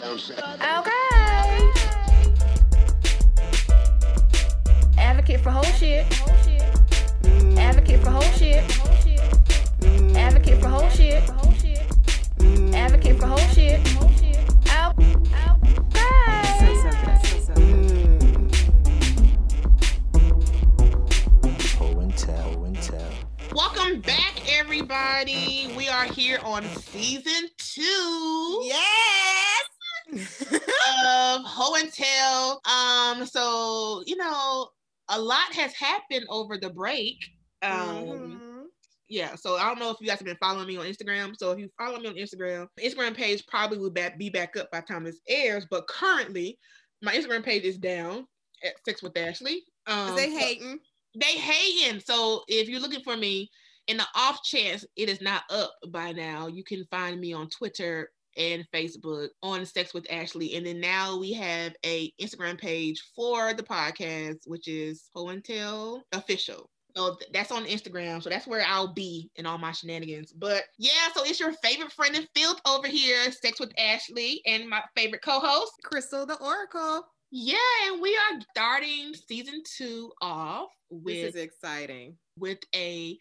Okay. Advocate for whole shit. Advocate for whole shit. Advocate for whole shit. Advocate for whole shit. Out. Out. Okay. Ho and tell, ho and tell. Welcome back, everybody. We are here on season two Yes. Of Ho and Tell. Um, so you know, a lot has happened over the break. Um, Mhm. yeah. So I don't know if you guys have been following me on Instagram. So if you follow me on Instagram, Instagram page probably will be back up by time this airs. But currently, my Instagram page is down at Sex with Ashley. Um, they so- hating. they hating. So if you're looking for me, in the off chance it is not up by now, you can find me on Twitter and Facebook on Sex with Ashley. And then now we have a Instagram page for the podcast, which is Ho and Tell Official. So th- that's on Instagram. So that's where I'll be in all my shenanigans. But yeah, so it's your favorite friend and filth over here, Sex with Ashley, and my favorite co-host. Crystal the Oracle. Yeah, and we are starting season two off with This is exciting. with a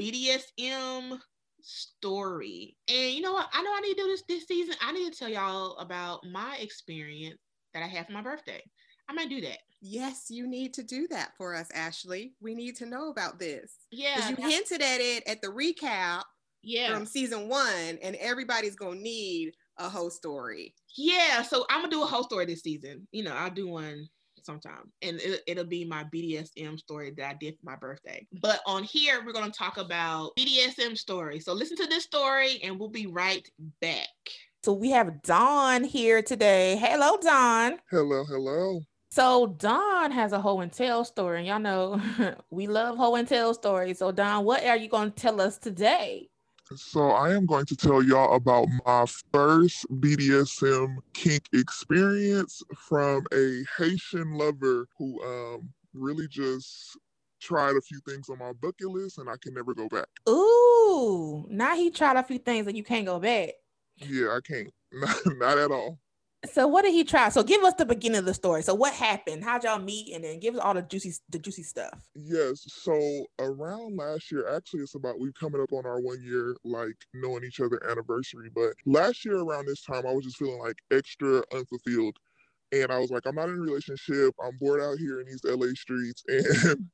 BDSM story. And you know what? I know I need to do this this season. I need to tell y'all about my experience that I had for my birthday. I might do that. Yes, you need to do that for us, Ashley. We need to know about this. Yeah. You hinted at it at the recap yeah. from season one, and everybody's gonna need a whole story. yeah. So I'm gonna do a whole story this season. You know, I'll do one sometime. And it, it'll be my BDSM story that I did for my birthday. But on here, we're gonna talk about BDSM story. So listen to this story and we'll be right back. So we have Dawn here today. Hello, Dawn. Hello, hello. So Don has a hoe and tell story, and y'all know we love hoe and tell stories. So Don, what are you going to tell us today? So I am going to tell y'all about my first BDSM kink experience from a Haitian lover who um really just tried a few things on my bucket list and I can never go back. Ooh, now he tried a few things and you can't go back. Yeah, I can't. Not, not at all. So what did he try? So give us the beginning of the story. So what happened? How'd y'all meet? And then give us all the juicy, the juicy stuff. Yes. So around last year, actually, it's about we've coming up on our one year like knowing each other anniversary. But last year around this time, I was just feeling like extra unfulfilled, and I was like, I'm not in a relationship. I'm bored out here in these LA streets, and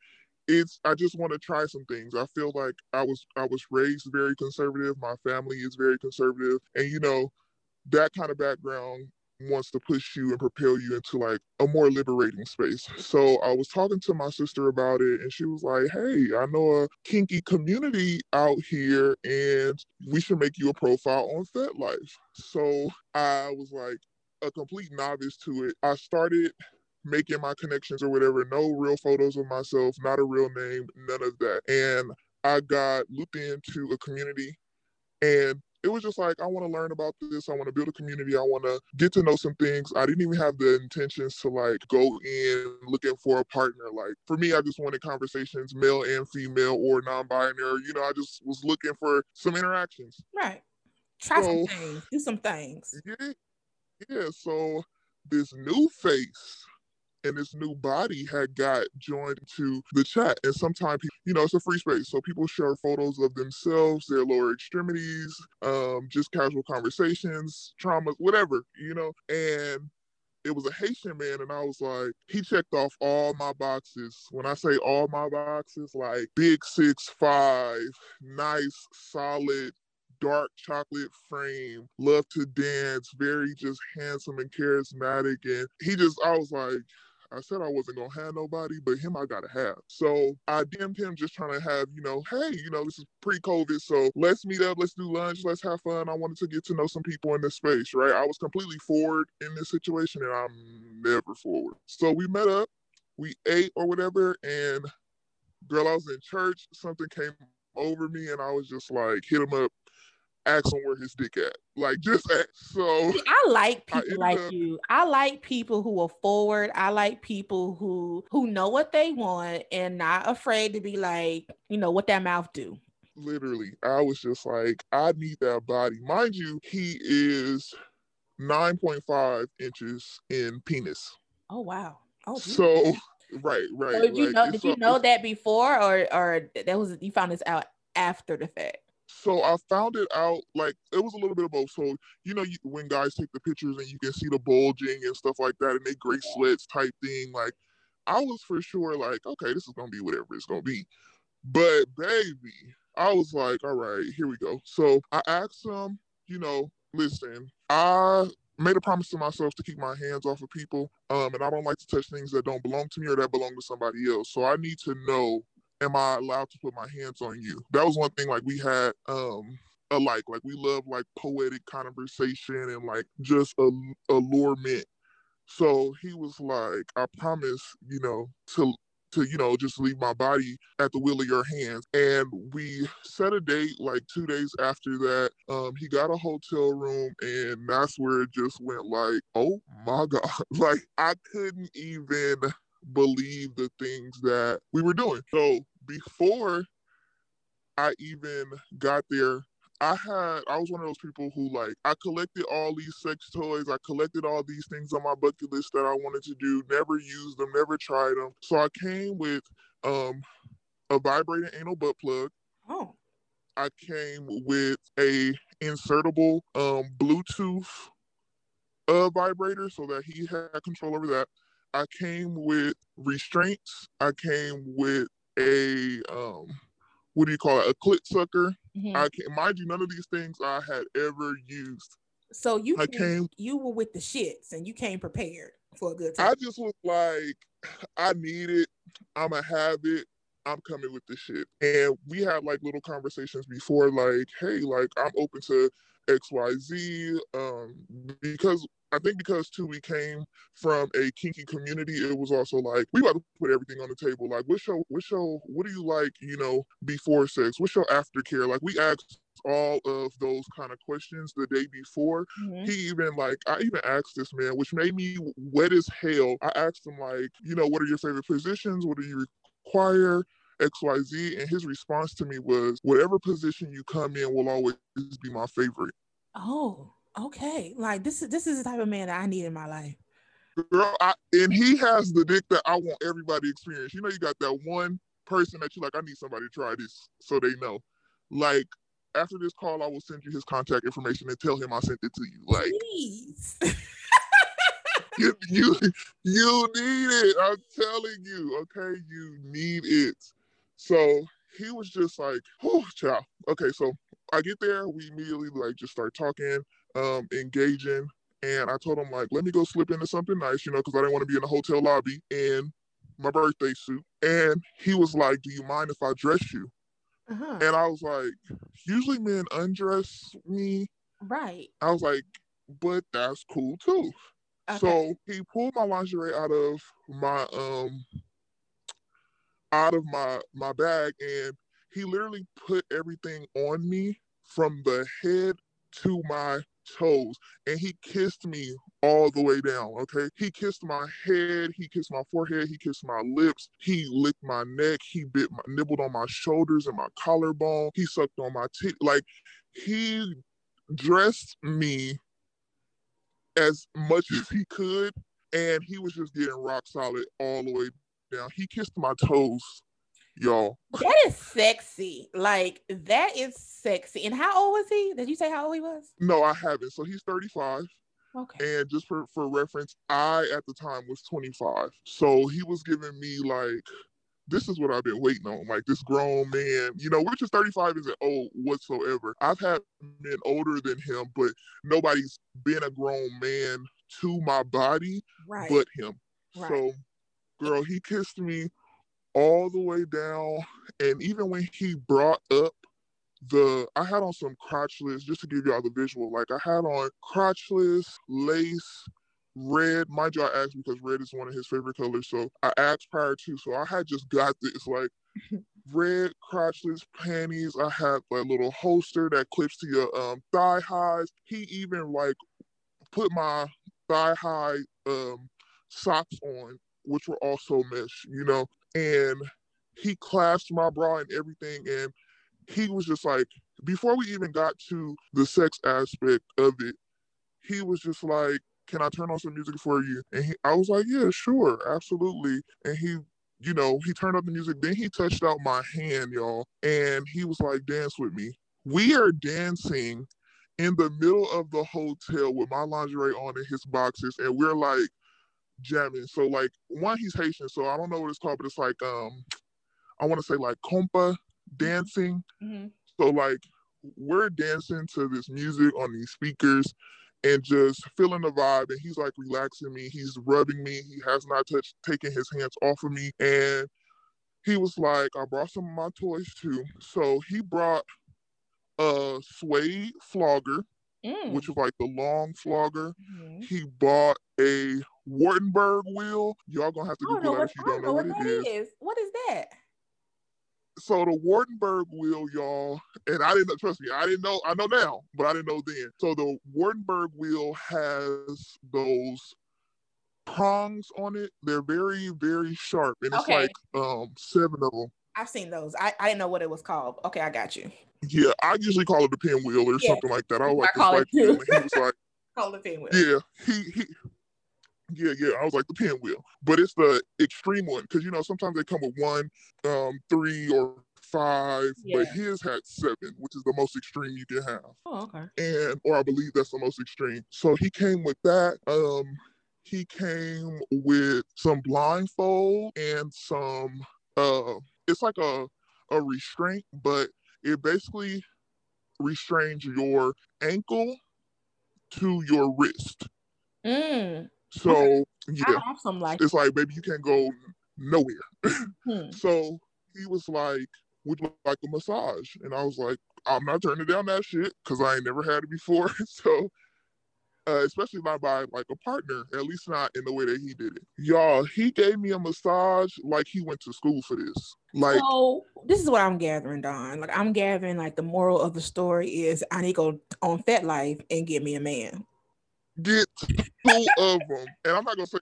it's I just want to try some things. I feel like I was I was raised very conservative. My family is very conservative, and you know that kind of background wants to push you and propel you into like a more liberating space. So I was talking to my sister about it and she was like, Hey, I know a kinky community out here and we should make you a profile on FetLife. So I was like a complete novice to it. I started making my connections or whatever, no real photos of myself, not a real name, none of that. And I got looped into a community and it was just like I want to learn about this. I want to build a community. I want to get to know some things. I didn't even have the intentions to like go in looking for a partner. Like for me, I just wanted conversations, male and female or non-binary. You know, I just was looking for some interactions. Right. Try some things. Do some things. Yeah, yeah. So this new face and this new body had got joined to the chat, and sometimes you know it's a free space, so people share photos of themselves, their lower extremities, um, just casual conversations, traumas, whatever, you know, and. It was a Haitian man, and I was like, he checked off all my boxes. When I say all my boxes, like big six five, nice, solid, dark chocolate frame, love to dance, very just handsome and charismatic. And he just, I was like, I said I wasn't gonna have nobody, but him I gotta have. So I DM'd him just trying to have, you know, hey, you know, this is pre-COVID, so let's meet up, let's do lunch, let's have fun. I wanted to get to know some people in this space, right? I was completely forward in this situation and I'm never forward. So we met up, we ate or whatever, and girl, I was in church, something came over me and I was just like, hit him up, ask him where his dick at. Like just ask. So I like people ended like up- you. I like people who are forward. I like people who who know what they want and not afraid to be like, you know, what that mouth do. literally, I was just like, I need that body. Mind you, he is 9.5 inches in penis. Oh wow. Oh. So right, right. So did you like, know? Did you know that before, or or that was you found this out after the fact? So I found it out like it was a little bit of both. So you know, you, when guys take the pictures and you can see the bulging and stuff like that, and they gray slits type thing. Like I was for sure like, okay, this is gonna be whatever it's gonna be. But baby, I was like, all right, here we go. So I asked him, you know, listen, I made a promise to myself to keep my hands off of people, um, and I don't like to touch things that don't belong to me or that belong to somebody else. So I need to know am I allowed to put my hands on you? That was one thing like we had um alike. Like we love like poetic conversation and like just a allurement. So he was like, I promise, you know, to to you know just leave my body at the will of your hands and we set a date like two days after that um he got a hotel room and that's where it just went like oh my god like i couldn't even believe the things that we were doing. So before I even got there, I had I was one of those people who like I collected all these sex toys, I collected all these things on my bucket list that I wanted to do, never used them, never tried them. So I came with um a vibrating anal butt plug. Oh. I came with a insertable um Bluetooth uh vibrator so that he had control over that. I came with restraints. I came with a um what do you call it? A clit sucker. Mhm. I can mind you, none of these things I had ever used. So you I came, you were with the shits and you came prepared for a good time. I just was like, I need it. I'ma have it. I'm coming with this shit. And we had like little conversations before, like, hey, like I'm open to XYZ. Um, because I think because too we came from a kinky community, it was also like we got to put everything on the table. Like, what's your what's your what do you like, you know, before sex? What's your aftercare? Like we asked all of those kind of questions the day before Mhm. he even like I even asked this man, which made me wet as hell. I asked him like, you know, what are your favorite positions? What do you require? XYZ. And his response to me was, whatever position you come in will always be my favorite. Oh, okay. Like this is this is the type of man that I need in my life. Girl, I, and he has the dick that I want everybody to experience. You know, you got that one person that you like, I need somebody to try this so they know. Like after this call, I will send you his contact information and tell him I sent it to you. Like Please. you, you you need it. I'm telling you, okay, you need it. So he was just like, oh, child. Okay, so I get there, we immediately like just start talking, um, engaging, and I told him like, let me go slip into something nice, you know, because I didn't want to be in the hotel lobby in my birthday suit. And he was like, do you mind if I dress you? uh-huh. And I was like, usually men undress me. Right. I was like, but that's cool too. Okay. So he pulled my lingerie out of my um out of my my bag and he literally put everything on me from the head to my toes and he kissed me all the way down okay he kissed my head he kissed my forehead he kissed my lips he licked my neck he bit my nibbled on my shoulders and my collarbone he sucked on my teeth like he dressed me as much as he could, and he was just getting rock solid all the way down. He kissed my toes, y'all. That is sexy. Like that is sexy. And how old was he? Did you say how old he was? No, I haven't. So he's 35, Okay. and just for for reference, I at the time was 25. So he was giving me like. This is what I've been waiting on. Like this grown man, you know, which is 35 isn't old whatsoever. I've had men older than him, but nobody's been a grown man to my body Right. but him. Right. So, girl, he kissed me all the way down, and even when he brought up the, I had on some crotchless, just to give y'all the visual. Like I had on crotchless lace, red. Mind you, I asked because red is one of his favorite colors. So I asked prior to, so I had just got this like red crotchless panties. I had a little holster that clips to your um thigh highs. He even like put my thigh high um socks on, which were also mesh, you know, and he clasped my bra and everything and he was just like before we even got to the sex aspect of it, he was just like, "Can I turn on some music for you?" And he, I was like, "Yeah, sure, absolutely." And he, you know, he turned up the music. Then he touched out my hand, y'all, and he was like, "Dance with me." We are dancing in the middle of the hotel with my lingerie on and his boxes, and we're like jamming. So like one, he's Haitian, so I don't know what it's called, but it's like um, I want to say like compa dancing. Mm-hmm. So like we're dancing to this music on these speakers and just feeling the vibe. And he's like relaxing me. He's rubbing me. He has not touched taking his hands off of me. And he was like, I brought some of my toys too. So he brought a suede flogger, Mm. which is like the long flogger. Mhm. He bought a Wartenberg wheel. Y'all gonna have to Google that if you don't know what that it is. is. What is that? so the Wartenberg wheel, y'all, and I didn't trust me, I didn't know, I know now, but I didn't know then. So the Wartenberg wheel has those prongs on it. They're very, very sharp. And it's Okay. like um seven of them. I've seen those. I, I didn't know what it was called. Okay, I got you. Yeah, I usually call it a pinwheel or Yeah. something like that. I like I call the it too. He was like, Call it pinwheel. yeah, he he yeah, yeah. I was like the pinwheel. But it's the extreme one because you know sometimes they come with one, um, three or five, but his had seven, which is the most extreme you can have. Oh, okay. and or I believe that's the most extreme. So he came with that. Um, he came with some blindfold and some. Uh, it's like a a restraint, but it basically restrains your ankle to your wrist. Mm. So yeah, have some like it's like baby, you can't go nowhere. hmm. So he was like, "Would you like a massage?" And I was like, "I'm not turning down that shit because I ain't never had it before." so, uh, especially not by like a partner, at least not in the way that he did it. Y'all, he gave me a massage like he went to school for this. Like, so this is what I'm gathering, Don. Like I'm gathering like the moral of the story is I need to go on FetLife and get me a man. Get two of them. And I'm not gonna say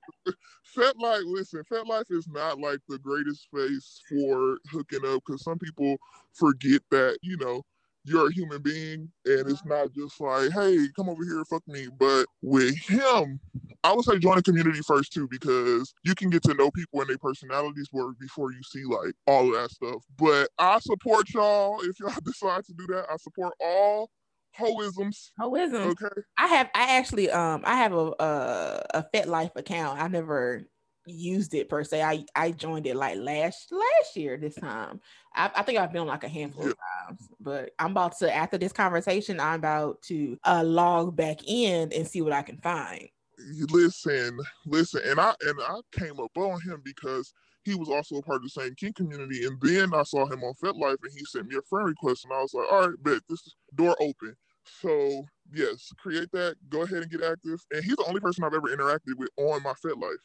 FetLife. Listen, FetLife is not like the greatest space for hooking up because some people forget that you know you're a human being and it's not just like, hey, come over here, fuck me. But with him, I would say join a community first too because you can get to know people and their personalities work before you see like all of that stuff. But I support y'all if y'all decide to do that. I support all hoisms. Hoism. Okay. I have I actually um I have a a, a FetLife account. I never used it per se. I I joined it like last last year this time. I, I think I've been like a handful of times, but I'm about to after this conversation, I'm about to uh log back in and see what I can find. you listen, listen, and I and I came up on him because he was also a part of the same King community, and then I saw him on FetLife, and he sent me a friend request, and I was like, all right, bet this door open. So yes, create that. Go ahead and get active. And he's the only person I've ever interacted with on my FetLife.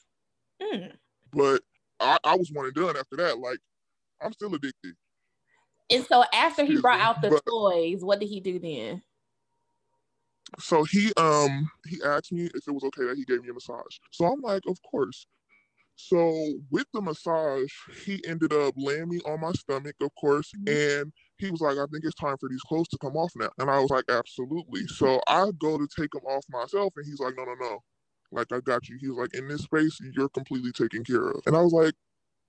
Hmm. But I, I was one and done after that. Like I'm still addicted. And so after he brought out the but- toys, what did he do then? So he um he asked me if it was okay that he gave me a massage. So I'm like, of course. So with the massage, he ended up laying me on my stomach, of course, mm-hmm. and he was like, I think it's time for these clothes to come off now. And I was like, absolutely. So I go to take them off myself, and he's like, no, no, no. Like, I got you. He was like, in this space, you're completely taken care of. And I was like,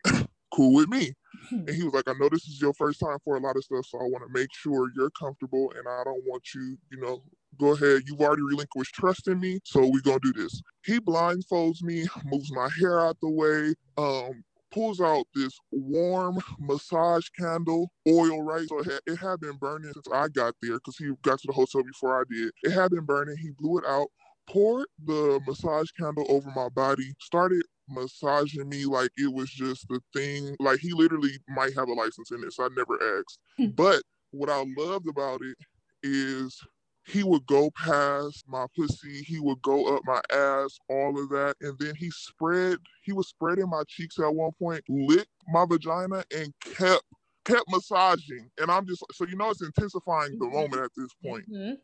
cool with me. Hmm. And he was like, I know this is your first time for a lot of stuff, so I want to make sure you're comfortable and I don't want you, you know, go ahead. You've already relinquished trust in me, so we're gonna do this. He blindfolds me, moves my hair out the way, um, pulls out this warm massage candle oil, right? So it had, it had been burning since I got there because he got to the hotel before I did. It had been burning. He blew it out, poured the massage candle over my body, started massaging me like it was just the thing. Like he literally might have a license in this. I never asked. Hmm. But what I loved about it is he would go past my pussy, he would go up my ass, all of that, and then he spread, he was spreading my cheeks at one point, licked my vagina, and kept kept massaging. And I'm just so you know it's intensifying the moment at this point. Mhm.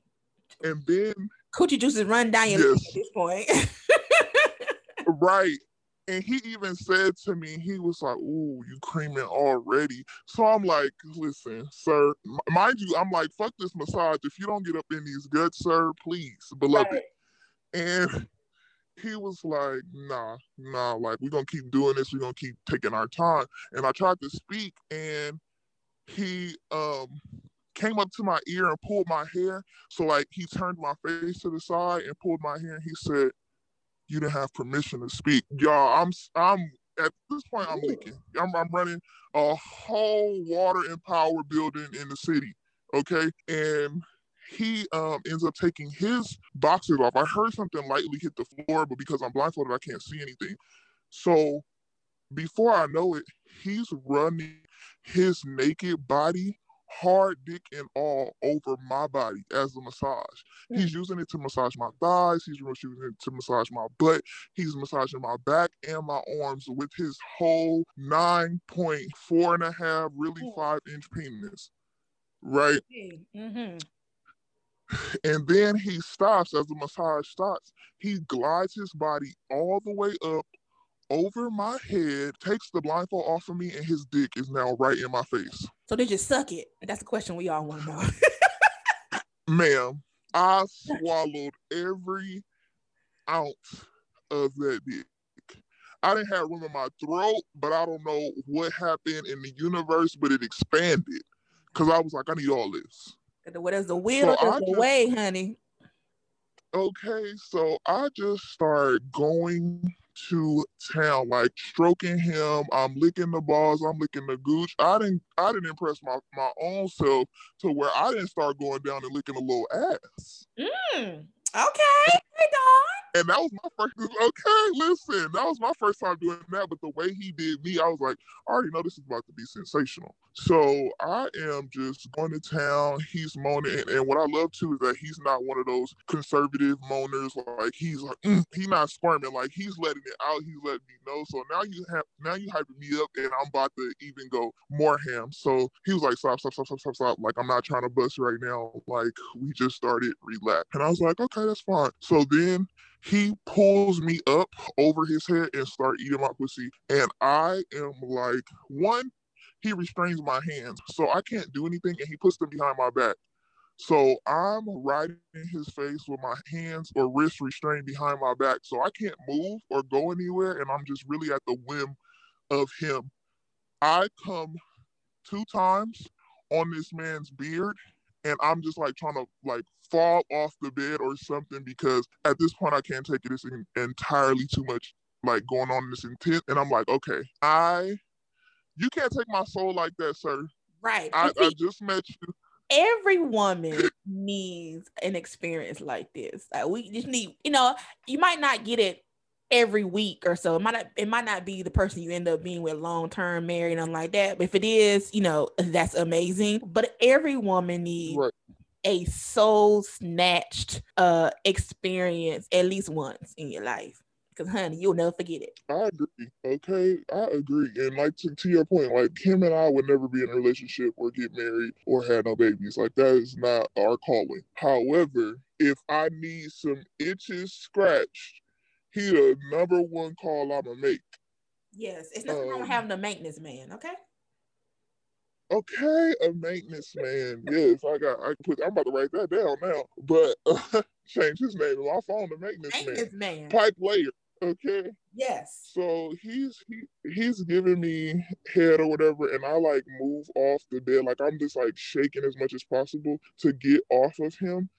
And then Coochie juices run down your Yes. at this point. right. And he even said to me, he was like, Ooh, you creaming already. So I'm like, listen, sir, m- mind you, I'm like, fuck this massage. If you don't get up in these guts, sir, please, beloved. Right. And he was like, nah, nah, like we're gonna keep doing this, we're gonna keep taking our time. And I tried to speak and he um came up to my ear and pulled my hair. So like he turned my face to the side and pulled my hair and he said, You didn't have permission to speak. Y'all, I'm I'm at this point I'm leaking. I'm, I'm running a whole water and power building in the city. Okay. And he um, ends up taking his boxers off. I heard something lightly hit the floor, but because I'm blindfolded, I can't see anything. So before I know it, he's running his naked body, hard dick and all, over my body as a massage. He's using it to massage my thighs. He's using it to massage my butt. He's massaging my back and my arms with his whole 9.4 and a half, really five inch penis. Right? Mm-hmm. And then he stops as the massage stops. He glides his body all the way up over my head, takes the blindfold off of me, and his dick is now right in my face. So did you suck it? That's the question we all want to know. Ma'am, I swallowed every ounce of that dick. I didn't have room in my throat, but I don't know what happened in the universe, but it expanded. Cause I was like, I need all this. What is the will So is the way, honey. Okay, so I just started going to town, like stroking him. I'm licking the balls. I'm licking the gooch. I didn't. I didn't impress my my own self to where I didn't start going down and licking a little ass. Mm, okay, dog. And that was my first. Okay, listen, that was my first time doing that. But the way he did me, I was like, I already know this is about to be sensational. So I am just going to town. He's moaning, and, and what I love too is that he's not one of those conservative moaners. Like he's like, mm, he's not squirming. Like he's letting it out. He's letting me know. So now you have now you hyping me up, and I'm about to even go more ham. So he was like, stop, stop, stop, stop, stop, stop. Like I'm not trying to bust right now. Like we just started relax, and I was like, okay, that's fine. So then he pulls me up over his head and start eating my pussy. And I am like, one, he restrains my hands. So I can't do anything and he puts them behind my back. So I'm riding in his face with my hands or wrists restrained behind my back. So I can't move or go anywhere. And I'm just really at the whim of him. I come two times on this man's beard and I'm just like trying to like fall off the bed or something because at this point I can't take it. It's en- entirely too much like going on in this intent. And I'm like, okay, I, you can't take my soul like that, sir. Right. I, I just met you. every woman needs an experience like this. Like we just need, you know, you might not get it every week or so. It might not, it might not be the person you end up being with long term, married, and like that. But if it is, you know, that's amazing. But every woman needs Right. a soul snatched uh experience at least once in your life. Because honey, you'll never forget it. I agree. Okay, I agree. And like to, to your point, like him and I would never be in a relationship or get married or have no babies. Like that is not our calling. However, if I need some itches scratched, he the number one call I'ma make. Yes, it's nothing wrong Um, having a maintenance man, okay? Okay, a maintenance man. Yes, I got. I put. I'm about to write that down now. But change his name on my phone to maintenance man. Maintenance man. Pipe layer. Okay. Yes. So he's he, he's giving me head or whatever, and I like move off the bed, like I'm just like shaking as much as possible to get off of him.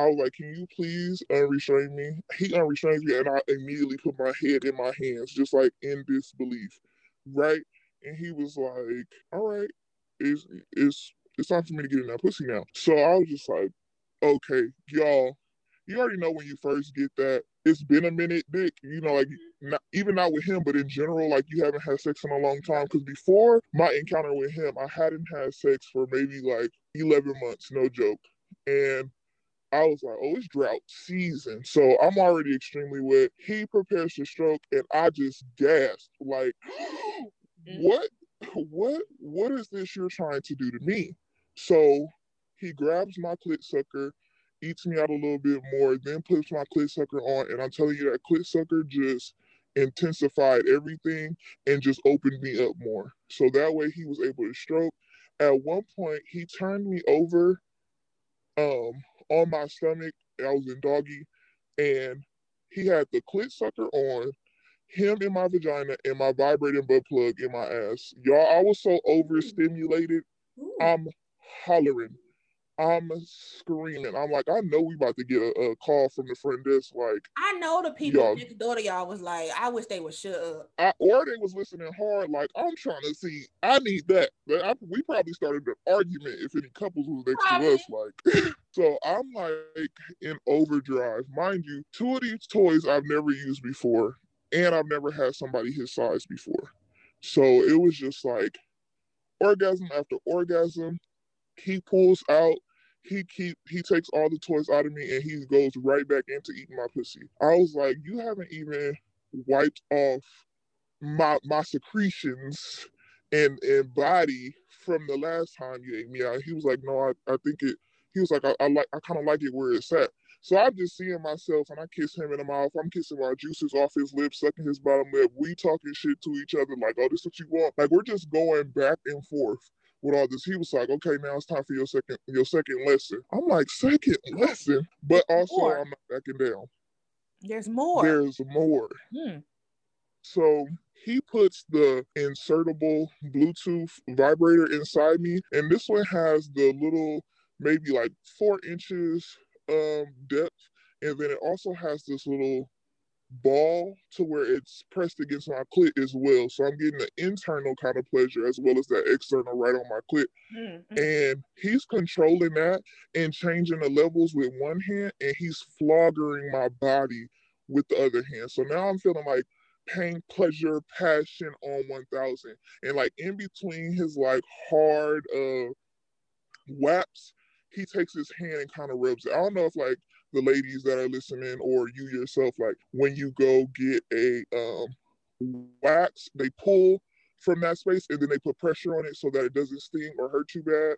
I was like, "Can you please unrestrain me?" He unrestrains me, and I immediately put my head in my hands, just like in disbelief, right? And he was like, "All right, it's it's it's time for me to get in that pussy now." So I was just like, "Okay, y'all, you already know when you first get that." It's been a minute, Dick. You know, like not, even not with him, but in general, like you haven't had sex in a long time. Because before my encounter with him, I hadn't had sex for maybe like 11 months, no joke. And I was like, oh, it's drought season. So I'm already extremely wet. He prepares to stroke, and I just gasped, like, what, what, what is this you're trying to do to me? So he grabs my clit sucker, eats me out a little bit more, then puts my clit sucker on, and I'm telling you that clit sucker just intensified everything and just opened me up more. So that way he was able to stroke. At one point, he turned me over um on my stomach. I was in doggy, and he had the clit sucker on, him in my vagina, and my vibrating butt plug in my ass. Y'all, I was so overstimulated. Ooh. I'm hollering. I'm screaming. I'm like, I know we about to get a, a call from the front desk. Like, I know the people next door to y'all was like, I wish they would shut up. I, or they was listening hard. Like, I'm trying to see. I need that. But I, we probably started an argument if any couples was next to us. Like, so I'm like in overdrive. Mind you, two of these toys I've never used before, and I've never had somebody his size before. So it was just like orgasm after orgasm. He pulls out. He keep he takes all the toys out of me and he goes right back into eating my pussy. I was like, you haven't even wiped off my my secretions and and body from the last time you ate me out. He was like, no, I, I think it. He was like, I, I like I kind of like it where it's at. So I'm just seeing myself and I kiss him in the mouth. I'm kissing my juices off his lips, sucking his bottom lip. We talking shit to each other like, oh, this what you want. Like we're just going back and forth with all this. He was like, okay, now it's time for your second your second lesson. I'm like, second lesson, but also More. I'm not backing down. There's more. There's more. Hmm. So he puts the insertable Bluetooth vibrator inside me, and this one has the little, maybe like four inches um, depth, and then it also has this little ball to where it's pressed against my clit as well. So I'm getting the internal kind of pleasure as well as that external right on my clit. Mm, mm. And he's controlling that and changing the levels with one hand, and he's floggering my body with the other hand. So now I'm feeling like pain, pleasure, passion on 1000. And like in between his like hard uh whaps, he takes his hand and kind of rubs it. I don't know if like the ladies that are listening or you yourself, like when you go get a um wax, they pull from that space and then they put pressure on it so that it doesn't sting or hurt you bad.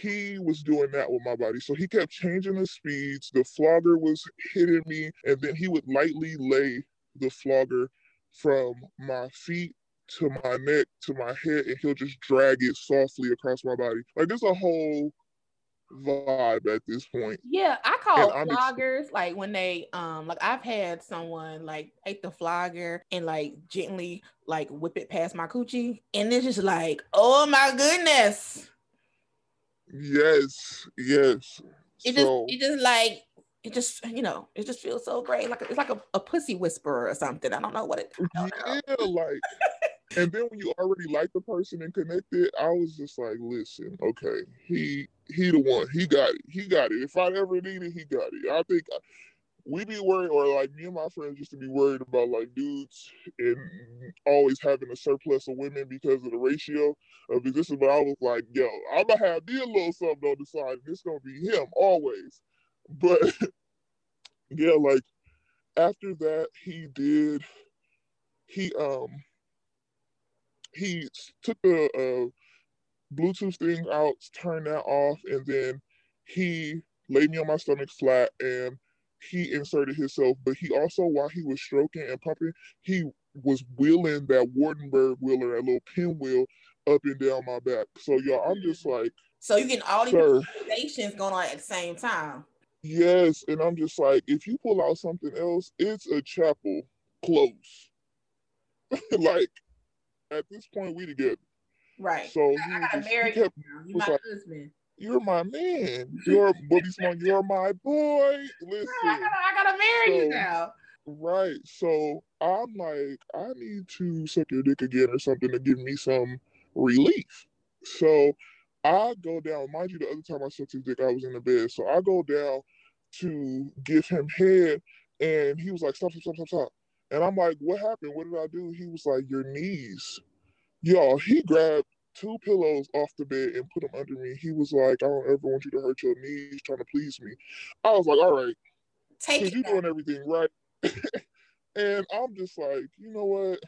He was doing that with my body. So he kept changing the speeds. The flogger was hitting me, and then he would lightly lay the flogger from my feet to my neck to my head, and he'll just drag it softly across my body. Like there's a whole vibe at this point. Yeah, I call And I'm ex- floggers like when they um like I've had someone like take the flogger and like gently like whip it past my coochie, and it's just like, oh my goodness. Yes, yes. It so just it just like it just you know it just feels so great like it's like a, a pussy whisperer or something i don't know what it know. yeah, like and then when you already like the person and connected, I was just like, listen, okay, he he the one, he got it, he got it. If I ever need it, he got it. I think we be worried, or like me and my friends used to be worried about like dudes and always having a surplus of women because of the ratio of existence. But I was like, yo, I'm gonna have me a little something on the side, and it's gonna be him always. But yeah, like after that, he did. He um he took a, uh, Bluetooth thing out, turned that off, and then he laid me on my stomach flat and he inserted himself. But he also, while he was stroking and pumping, he was wheeling that Wartenberg wheeler, that little pinwheel, up and down my back. So y'all, I'm just mm-hmm. like, so you getting all these sir, stations going on at the same time yes, and I'm just like, if you pull out something else, it's a chapel close. like at this point, we together. Right So he, i he you kept you my like- husband You're my man. You're Bobby Small. You're my boy. Listen, I gotta, I gotta marry you now right. So I'm like, I need to suck your dick again or something to give me some relief. So I go down. Mind you, the other time I sucked his dick, I was in the bed. So I go down to give him head, and he was like, "Stop, stop, stop, stop, stop." And I'm like, "What happened? What did I do?" He was like, "Your knees." Y'all, he grabbed two pillows off the bed and put them under me. He was like, I don't ever want you to hurt your knees trying to please me. I was like, all right, take because it you're doing everything right. and I'm just like, you know what?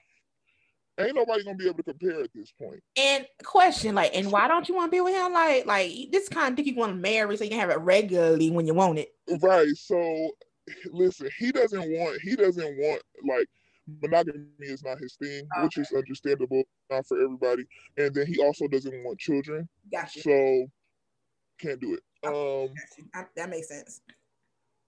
Ain't nobody gonna be able to compare at this point. And question, like, and why don't you want to be with him? Like, like this kind of dick you want to marry so you can have it regularly when you want it. Right. So listen, he doesn't want he doesn't want like monogamy is not his thing, which is understandable, not for everybody. And then he also doesn't want children. Gotcha. So can't do it. Um that makes sense.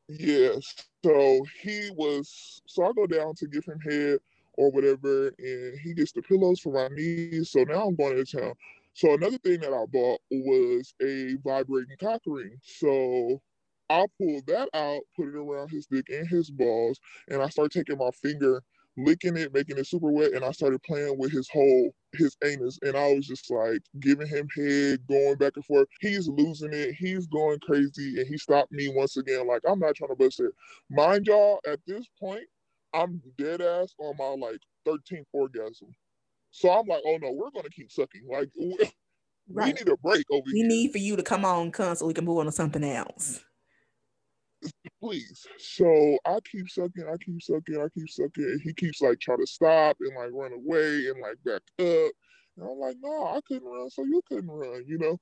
Yes. So he was. So I go down to give him head or whatever, and he gets the pillows for my knees. So now I'm going to town. So another thing that I bought was a vibrating cock ring. So I pulled that out, put it around his dick and his balls, and I started taking my finger, licking it, making it super wet, and I started playing with his whole his anus, and I was just like giving him head, going back and forth. He's losing it, he's going crazy, and he stopped me once again. Like I'm not trying to bust it. Mind y'all, at this point, I'm dead ass on my like 13th orgasm. So I'm like, oh no, we're gonna keep sucking. Like we, Right. we need a break over We here. need for you to come on, come so we can move on to something else. Please. So I keep sucking, I keep sucking, I keep sucking, and he keeps like trying to stop and like run away and like back up. And I'm like, no, I couldn't run, so you couldn't run, you know.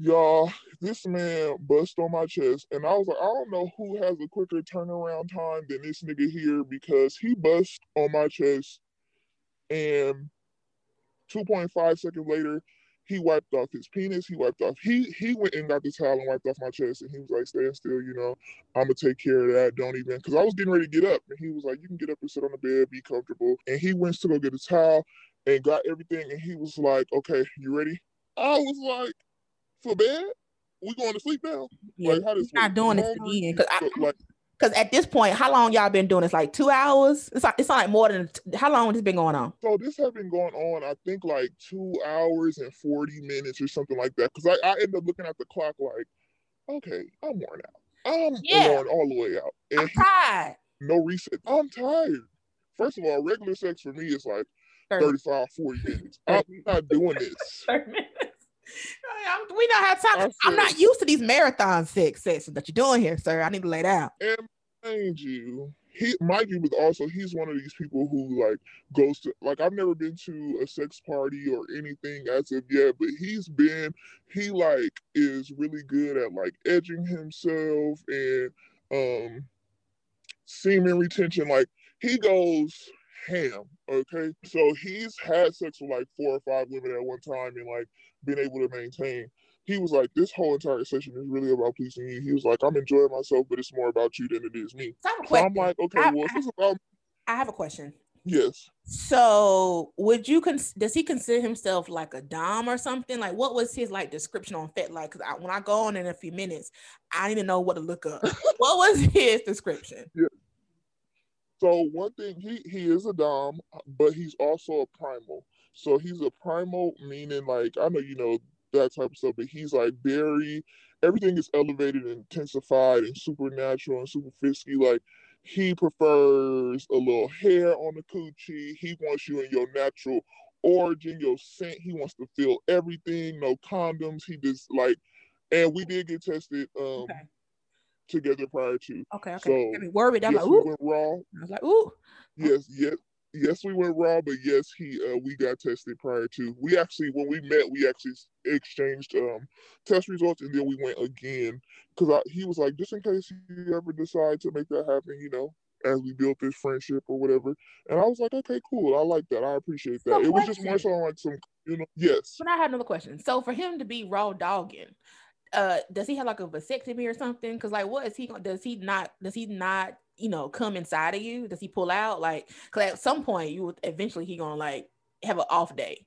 Y'all, this man bust on my chest, and I was like, I don't know who has a quicker turnaround time than this nigga here because he bust on my chest, and 2.5 seconds later, he wiped off his penis. He wiped off. He he went and got the towel and wiped off my chest, and he was like, "Stand still, you know. I'm gonna take care of that. Don't even." Because I was getting ready to get up, and he was like, "You can get up and sit on the bed, be comfortable." And he went to go get a towel and got everything, and he was like, "Okay, you ready?" I was like, "For bed? We going to sleep now?" Yeah, Like, how does not doing this again because I, Like, Because at this point, how long y'all been doing this? Like two hours? It's like it's not like more than how long this been going on? So this has been going on, I think, like two hours and forty minutes or something like that. Because I, I ended up looking at the clock, like, okay, I'm worn out. I'm Yeah. worn all the way out, and I'm tired. no reset. I'm tired. First of all, regular sex for me is like 35, 40 minutes. I'm not doing this. 30 minutes. I'm- we don't have time. I I'm not used to these marathon sex sessions that you're doing here, sir. I need to lay down. And mind you, he mind you, but also he's one of these people who like goes to like I've never been to a sex party or anything as of yet, but he's been he like is really good at like edging himself and um semen retention. Like he goes ham. Okay. So he's had sex with like four or five women at one time and like been able to maintain he was like, this whole entire session is really about pleasing you. He was like, I'm enjoying myself, but it's more about you than it is me. So so I'm like, okay, I- well, it's about I have a question. yes, So, would you cons- does he consider himself like a dom or something? Like, what was his like description on FetLife? Because when I go on in a few minutes, I need to know what to look up. what was his description? So one thing, he he is a dom, but he's also a primal. So he's a primal, meaning like I know you know that type of stuff, but he's like very everything is elevated and intensified and supernatural and super fisky. Like he prefers a little hair on the coochie. He wants you in your natural origin, your scent. He wants to feel everything. No condoms. He just like, and we did get tested um Okay. together prior to. Okay, okay. So, worried. I'm yes, like, ooh. went raw. I was like, ooh. Yes, yes, yes, we went raw, but yes, he uh, we got tested prior to. We actually, when we met, we actually exchanged um test results, and then we went again because he was like, just in case you ever decide to make that happen, you know, as we built this friendship or whatever. And I was like, okay, cool, I like that, I appreciate that. So it was just more so like some, you know, yes. But I had another question. So for him to be raw dogging, uh, does he have like a vasectomy or something? Because like, what is he? Does he not? Does he not? You know, come inside of you? Does he pull out? Like, because at some point, you would eventually he gonna like have an off day.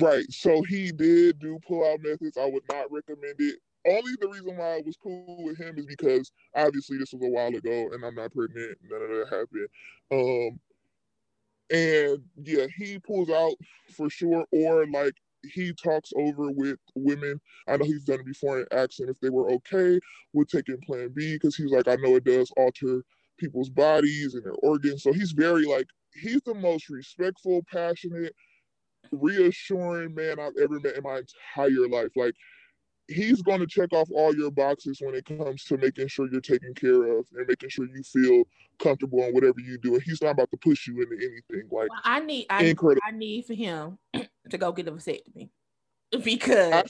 Right. So he did do pull out methods. I would not recommend it. Only the reason why I was cool with him is because obviously this was a while ago and I'm not pregnant. None of that happened. Um and yeah, he pulls out for sure, or like he talks over with women. I know he's done it before and asked them if they were okay with taking plan B because he's like, I know it does alter people's bodies and their organs. So he's very like he's the most respectful, passionate, reassuring man I've ever met in my entire life. Like he's going to check off all your boxes when it comes to making sure you're taken care of and making sure you feel comfortable in whatever you do. And he's not about to push you into anything. Like Well, I need, I, incredible. I need for him to go get a vasectomy because I-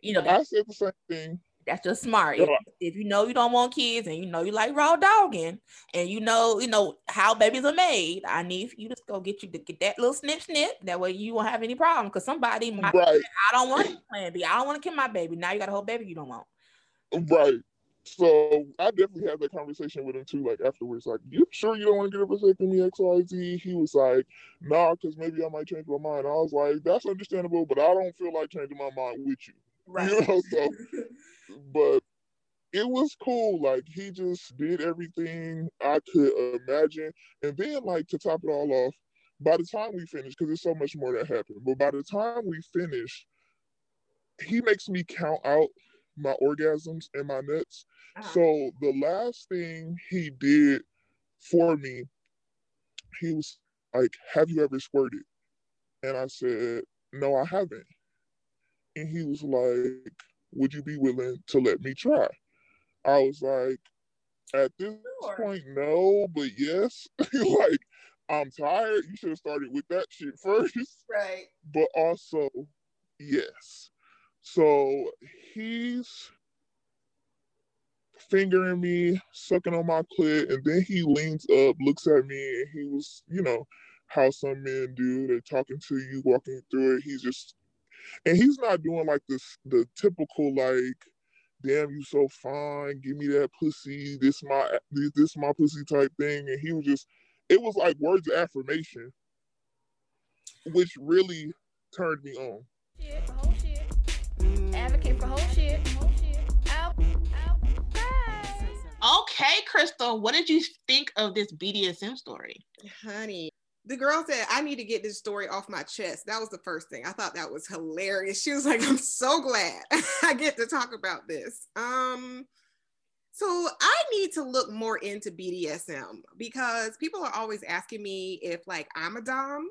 you know I said the same thing. That's just smart. If, Yeah. if you know you don't want kids and you know you like raw dogging and you know, you know how babies are made, I need you to go get you to get that little snip snip. That way you won't have any problem. Because somebody might Right, I don't want to plan B. I don't want to kill my baby. Now you got a whole baby you don't want. right. So I definitely had that conversation with him too, like afterwards, like, you sure you don't want to get a vasectomy, XYZ? He was like, nah, because maybe I might change my mind. I was like, that's understandable, but I don't feel like changing my mind with you. You know, so but it was cool. Like he just did everything I could imagine. And then like to top it all off, by the time we finished, because there's so much more that happened, but by the time we finished, he makes me count out my orgasms and my nuts. Uh-huh. So the last thing he did for me, he was like, Have you ever squirted? And I said, No, I haven't. And he was like, Would you be willing to let me try? I was like, At this Sure. point, no, but yes. like, I'm tired. You should have started with that shit first Right. but also yes. So he's fingering me, sucking on my clit, and then he leans up, looks at me, and he was, you know, how some men do. They're talking to you, walking through it. He's just, and he's not doing like this, the typical like, damn, you so fine, give me that pussy, this my, this, this my pussy type thing. And he was just, it was like words of affirmation, which really turned me on. shit, whole shit. Advocate for whole shit. Whole shit. Out, out. Okay, Crystal, what did you think of this BDSM story? honey the girl said i need to get this story off my chest. That was the first thing. I thought that was hilarious. She was like i'm so glad i get to talk about this. Um so i need to look more into bdsm because people are always asking me if like i'm a dom.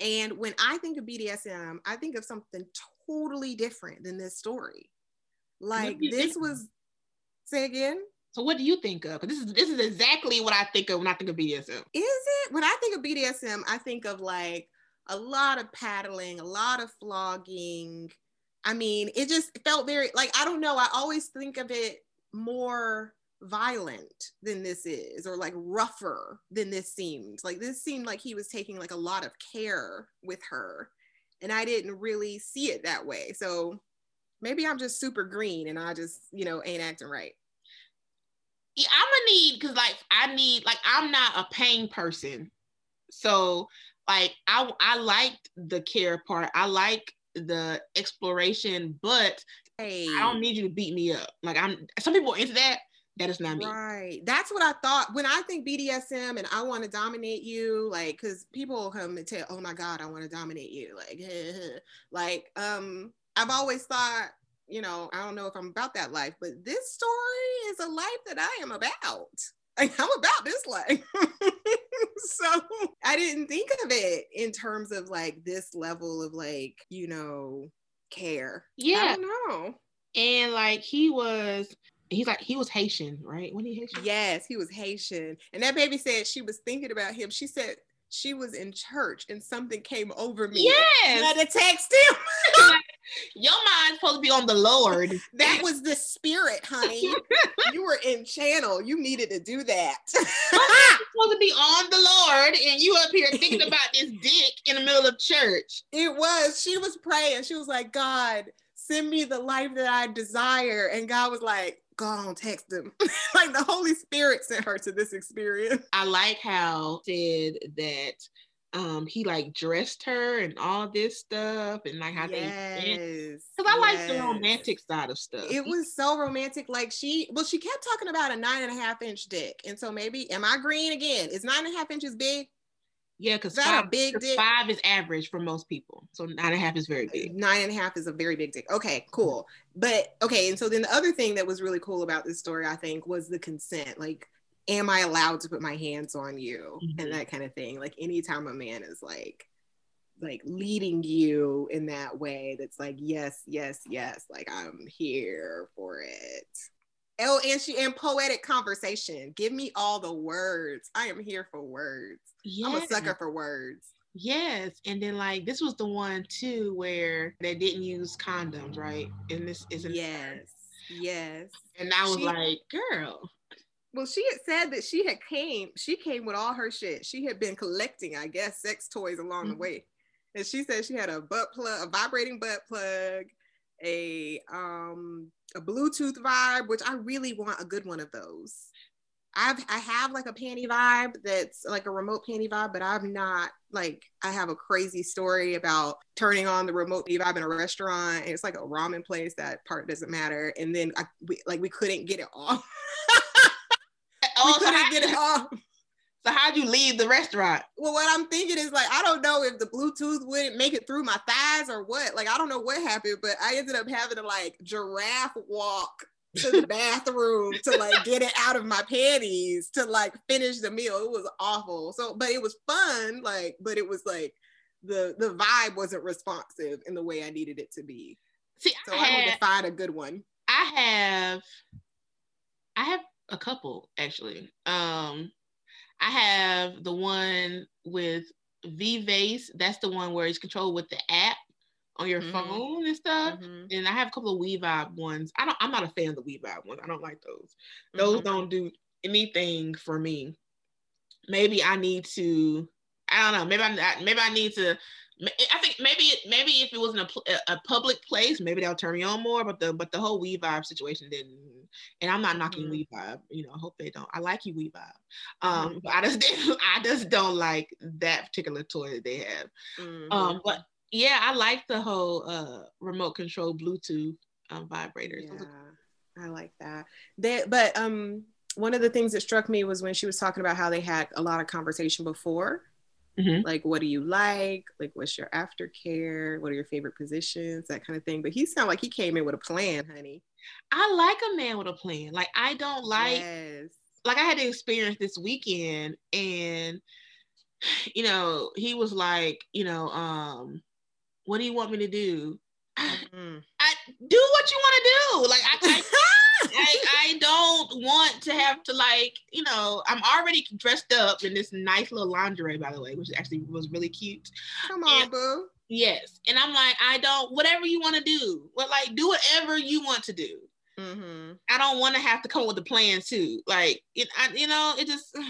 And when i think of bdsm i think of something totally different than this story. Like this was say again So what do you think of? 'Cause This is this is exactly what I think of when I think of BDSM. Is it? When I think of BDSM, I think of like a lot of paddling, a lot of flogging. I mean, it just felt very like I don't know. I always think of it more violent than this is, or like rougher than this seemed. Like this seemed like he was taking like a lot of care with her, and I didn't really see it that way. So maybe I'm just super green and I just you know ain't acting right. Yeah, I'm gonna need because like I need like I'm not a pain person, so like I I liked the care part. I like the exploration, but Hey. I don't need you to beat me up. Like I'm some people are into that. That is not me. Right. That's what I thought when I think BDSM and I want to dominate you, like, because people come and tell, oh my God, I want to dominate you. Like, like, um, I've always thought, you know, I don't know if I'm about that life, but this story is a life that I am about. Like, I'm about this life. so I didn't think of it in terms of like this level of like, you know, care. I Yeah, don't know. and like he was, he's like he was Haitian, right? When he Haitian? Yes, he was Haitian. And that baby said she was thinking about him. She said she was in church and something came over me. Yes. I had to text him. Your mind's supposed to be on the Lord. that was the spirit, honey. you were in channel. You needed to do that. supposed to be on the Lord, and you up here thinking about this dick in the middle of church. it was. She was praying. She was like, God, send me the life that I desire. And God was like, go on, text him. like the Holy Spirit sent her to this experience. I like how said that um he like dressed her and all this stuff and like how they yes. because I like the romantic side of stuff. It was so romantic. Like she, well, she kept talking about a nine and a half inch dick. And so maybe, am I green again? Is nine and a half inches big? yeah, because five, big dick? five is average for most people, so nine and a half is very big. Nine and a half is a very big dick. Okay, cool. But okay, and so then the other thing that was really cool about this story, I think, was the consent. Like, am I allowed to put my hands on you Mhm. and that kind of thing? Like, anytime a man is like, like leading you in that way, that's like, yes, yes, yes, like I'm here for it. Oh, and she and poetic conversation. Give me all the words. I am here for words. Yeah, I'm a sucker for words. Yes, and then like this was the one too where they didn't use condoms, right? And this isn't Yes. Yes. And I was She- like, girl, Well, she had said that she had came, she came with all her shit. She had been collecting, I guess, sex toys along the Mhm. way. And she said she had a butt plug, a vibrating butt plug. a um a Bluetooth vibe, which I really want a good one of those. I've I have like a panty vibe that's like a remote panty vibe, but I'm not like I have a crazy story about turning on the remote vibe in a restaurant. It's like a ramen place. That part doesn't matter. And then I we, like we couldn't get it off. we Oh, so, couldn't how, get it off. so how'd you leave the restaurant? Well, what I'm thinking is like I don't know if the Bluetooth wouldn't make it through my thighs or what. Like I don't know what happened, but I ended up having to like giraffe walk to the bathroom to like get it out of my panties to like finish the meal. It was awful. So, but it was fun. Like, but it was like the the vibe wasn't responsive in the way I needed it to be. See, So I, I need had, to find a good one. I have, I have a couple actually. Um, I have the one with V-Vase. That's the one where it's controlled with the app on your Mhm. phone and stuff. Mhm. And I have a couple of We Vibe ones. I don't. I'm not a fan of the We Vibe ones. I don't like those. Those Mhm. don't do anything for me. Maybe I need to. I don't know. Maybe I maybe I need to. I think maybe maybe if it was in a, a public place, maybe that'll turn me on more. But the but the whole We Vibe situation didn't. And I'm not knocking Mhm. Vibe. You know, I hope they don't. I like you We Vibe. Um, but I just I just don't like that particular toy that they have. Mhm. Um, but yeah, I like the whole uh remote control Bluetooth um, vibrators. Yeah, I like that. They, but um, one of the things that struck me was when she was talking about how they had a lot of conversation before. Mhm. Like, what do you like? Like, what's your aftercare? What are your favorite positions? That kind of thing. But he sounded like he came in with a plan, honey. I like a man with a plan. Like I don't like yes. like I had to experience this weekend and you know, he was like, you know, um, what do you want me to do? I, Mhm. I do what you want to do. Like I, I I, I don't want to have to like, you know, I'm already dressed up in this nice little lingerie, by the way, which actually was really cute. Come on, boo. Yes. And I'm like, I don't, whatever you want to do, well, like, do whatever you want to do. hmm I don't want to have to come with a plan too. Like, it, I, you know, it just,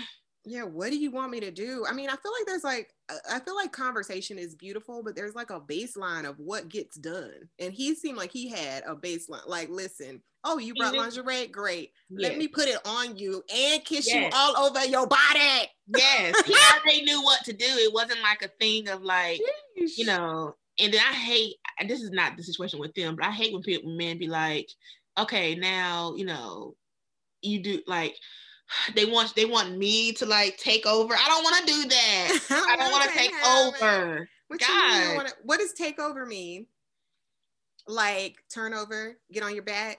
Yeah. What do you want me to do? I mean, I feel like there's like, I- feel like conversation is beautiful, but there's like a baseline of what gets done. And he seemed like he had a baseline. Like, listen, oh, you brought Mhm. lingerie? Great. Let me put it on you and kiss you all over your body. yes. He already knew what to do. It wasn't like a thing of like, you know, and then I hate, and this is not the situation with them, but I hate when people, men be like, okay, now, you know, you do like, they want they want me to like take over. I don't want to do that. I don't want to take over. What, you mean you God. wanna- what does take over mean? Like turn over, get on your back.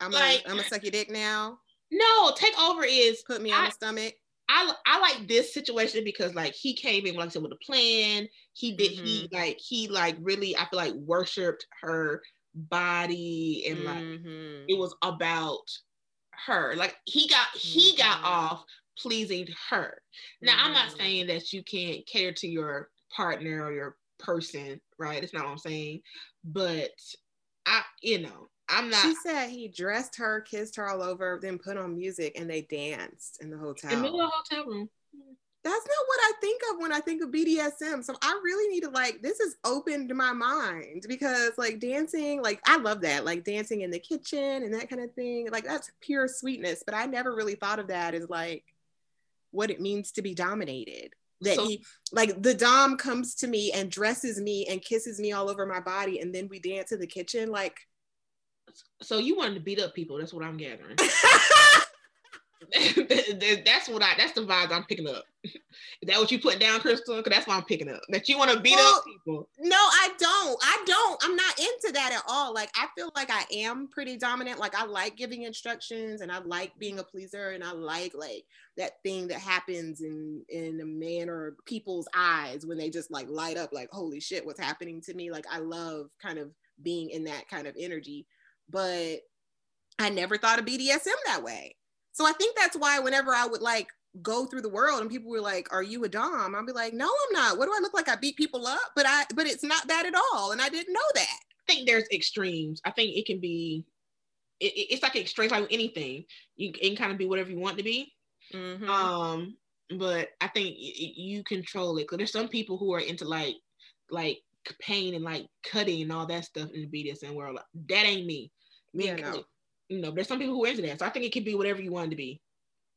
I'm gonna, Like- I'm gonna suck your dick now. No, take over is Put me on I- the stomach. I I like this situation because like he came in like I said with a plan. He did he Mm-hmm. like he like really I feel like worshipped her body and like Mhm. it was about her. Like he got he got Mhm. off pleasing her. Now I'm not Mhm. saying that you can't cater to your partner or your person, right? It's not what I'm saying. But I you know, I'm not She said he dressed her, kissed her all over, then put on music and they danced in the hotel. in the middle of the hotel room. That's not what I think of when I think of BDSM. So I really need to like this has opened my mind because like dancing, like I love that, like dancing in the kitchen and that kind of thing. Like that's pure sweetness, but I never really thought of that as like what it means to be dominated. That So- he like the dom comes to me and dresses me and kisses me all over my body and then we dance in the kitchen like So you wanted to beat up people. That's what I'm gathering. that's what I. That's the vibes I'm picking up. Is that what you put down, Crystal? Because that's what I'm picking up. That you want to beat Well, up people. No, I don't. I don't. I'm not into that at all. Like I feel like I am pretty dominant. Like I like giving instructions and I like being a pleaser and I like like that thing that happens in in a man or people's eyes when they just like light up like holy shit what's happening to me. Like I love kind of being in that kind of energy. But I never thought of BDSM that way. So I think that's why whenever I would like go through the world and people were like, "Are you a dom?" I'd be like, "No, I'm not. What do I look like? I beat people up, but I but it's not that at all, and I didn't know that." I think there's extremes. I think it can be. It, it- it's like extremes, like anything. You can kind of be whatever you want to be. Mhm. Um, but I think y- you control it. Cause there's some people who are into like, like pain and like cutting and all that stuff in the BDSM world. That ain't me. Me Yeah, and no. You know, there's some people who are into that. So I think it could be whatever you want to be.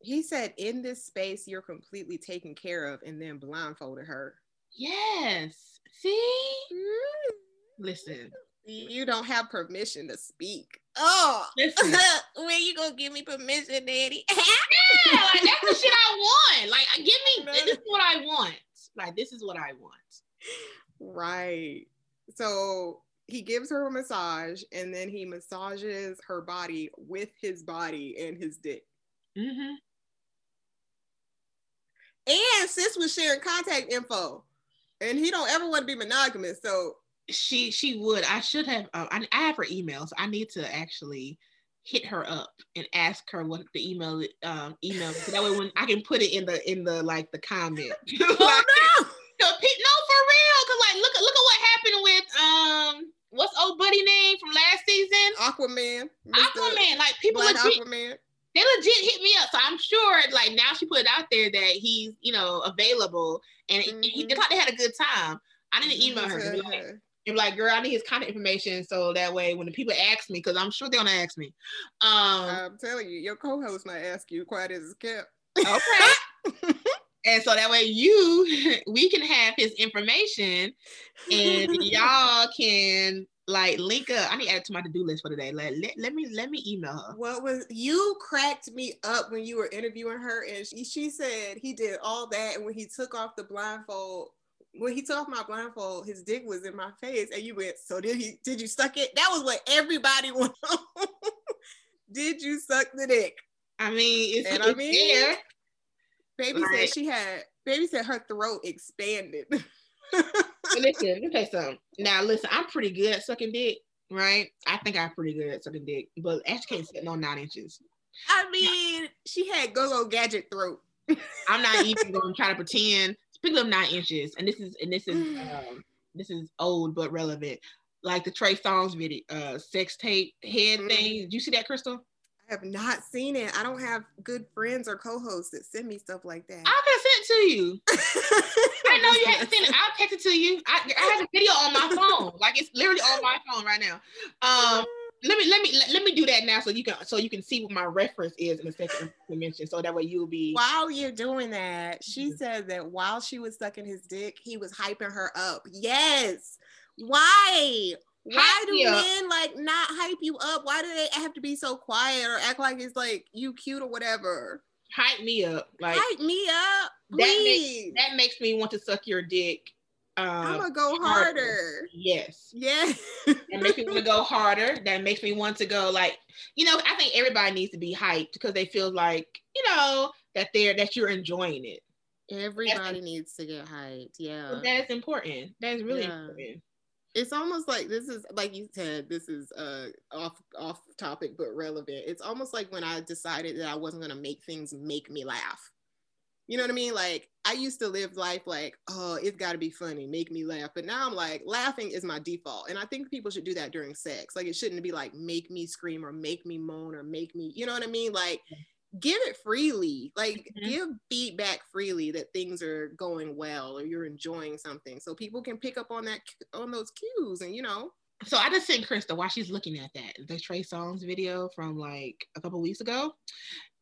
He said, in this space, you're completely taken care of, and then blindfolded her. Yes. See? Mm-hmm. Listen. You don't have permission to speak. Oh, Listen. when you gonna give me permission, Daddy? Yeah, like that's the shit I want. Like give me No. this is what I want. Like this is what I want. right. So he gives her a massage, and then he massages her body with his body and his dick. Mm-hmm. And sis was sharing contact info, and he don't ever want to be monogamous. So She she would. I should have. Uh, I, I have her email, so I need to actually hit her up and ask her what the email um email so that way when I can put it in the in the like the comment. oh Like, no. no, no, for real. Cause like look at look at what happened with um what's old buddy name from last season? Aquaman. Mr. Aquaman. Like people Black legit Aquaman. they legit hit me up. So I'm sure like now she put it out there that he's, you know, available and it- he, they thought they had a good time. I didn't email her be like, be like, girl, I need his contact information so that way when the people ask me, because I'm sure they're gonna ask me. Um I'm telling you, your co-host might ask you, quiet as kept. okay. and so that way you we can have his information and y'all can like link up. I need to add it to my to-do list for today. Like let, let me let me email her. What was you cracked me up when you were interviewing her, and she, she said he did all that, and when he took off the blindfold, when he took off my blindfold, his dick was in my face, and you went, "So did he? Did you suck it?" That was what everybody wanted. did you suck the dick? I mean, it's, And I it's mean- there. Baby Right. said she had. Baby said her throat expanded. Listen, let me tell you something. Now, listen, I'm pretty good at sucking dick, right? I think I'm pretty good at sucking dick, but Ashley can't sit no nine inches. I mean, she had go-go gadget throat. I'm not even going to try to pretend. Speaking of nine inches, and this is and this is um, this is old but relevant. Like the Trey Songz video, uh, sex tape head Mhm. thing. Did you see that, Crystal? I have not seen it. I don't have good friends or co-hosts that send me stuff like that. I could have sent it to you. I know you haven't seen it. I'll text it to you. I, I have a video on my phone. Like it's literally on my phone right now. Um, let me let me let, let me do that now so you can so you can see what my reference is in the second dimension. So that way you'll be While you're doing that, Mm-hmm. she said that while she was sucking his dick, he was hyping her up. Yes. Why? Why do me men like not hype you up? Why do they have to be so quiet or act like it's like you cute or whatever? hype me up. Like hype me up, that makes please. that makes me want to suck your dick. I'm Um, gonna go harder. harder. yes. Yeah. That makes me want to go harder. That makes me want to go like, you know, I think everybody needs to be hyped because they feel like, you know, that they're that you're enjoying it. Everybody needs to get hyped. Yeah. That is important. That is really Yeah. important. It's almost like this is like you said this is uh off off topic but relevant. It's almost like when i decided that i wasn't going to make things make me laugh. You know what i mean? Like i used to live life like oh it's got to be funny make me laugh. But now i'm like laughing is my default. And i think people should do that during sex. Like it shouldn't be like make me scream or make me moan or make me you know what i mean? Like give it freely like Mhm. give feedback freely that things are going well or you're enjoying something so people can pick up on that on those cues and you know So I just sent Krista while she's looking at that the Trey Songz video from like a couple weeks ago,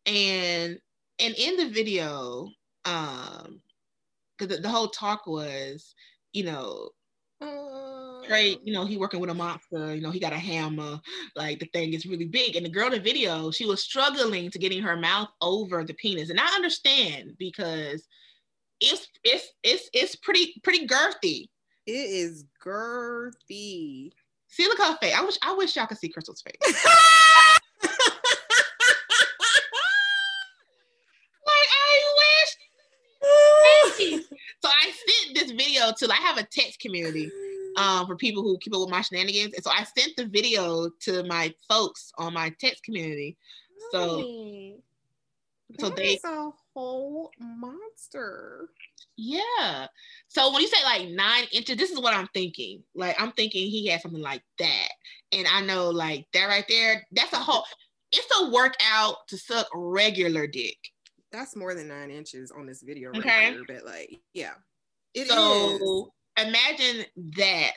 and and in the video, um, because the, the whole talk was, you know, Trey, you know, he working with a monster, you know, he got a hammer, like the thing is really big. And the girl in the video, she was struggling to getting her mouth over the penis. And I understand because it's it's it's it's pretty pretty girthy. it is girthy See, look her face. I wish I wish y'all could see Crystal's face. Like I wish. so I sent this video to I have a text community um for people who keep up with my shenanigans. And so I sent the video to my folks on my text community. So so they is a whole monster yeah. So when you say like nine inches, this is what I'm thinking. Like I'm thinking he had something like that. And I know like that right there, that's a whole it's a workout to suck regular dick. that's more than nine inches on this video right Okay. here but like yeah it is. Imagine that.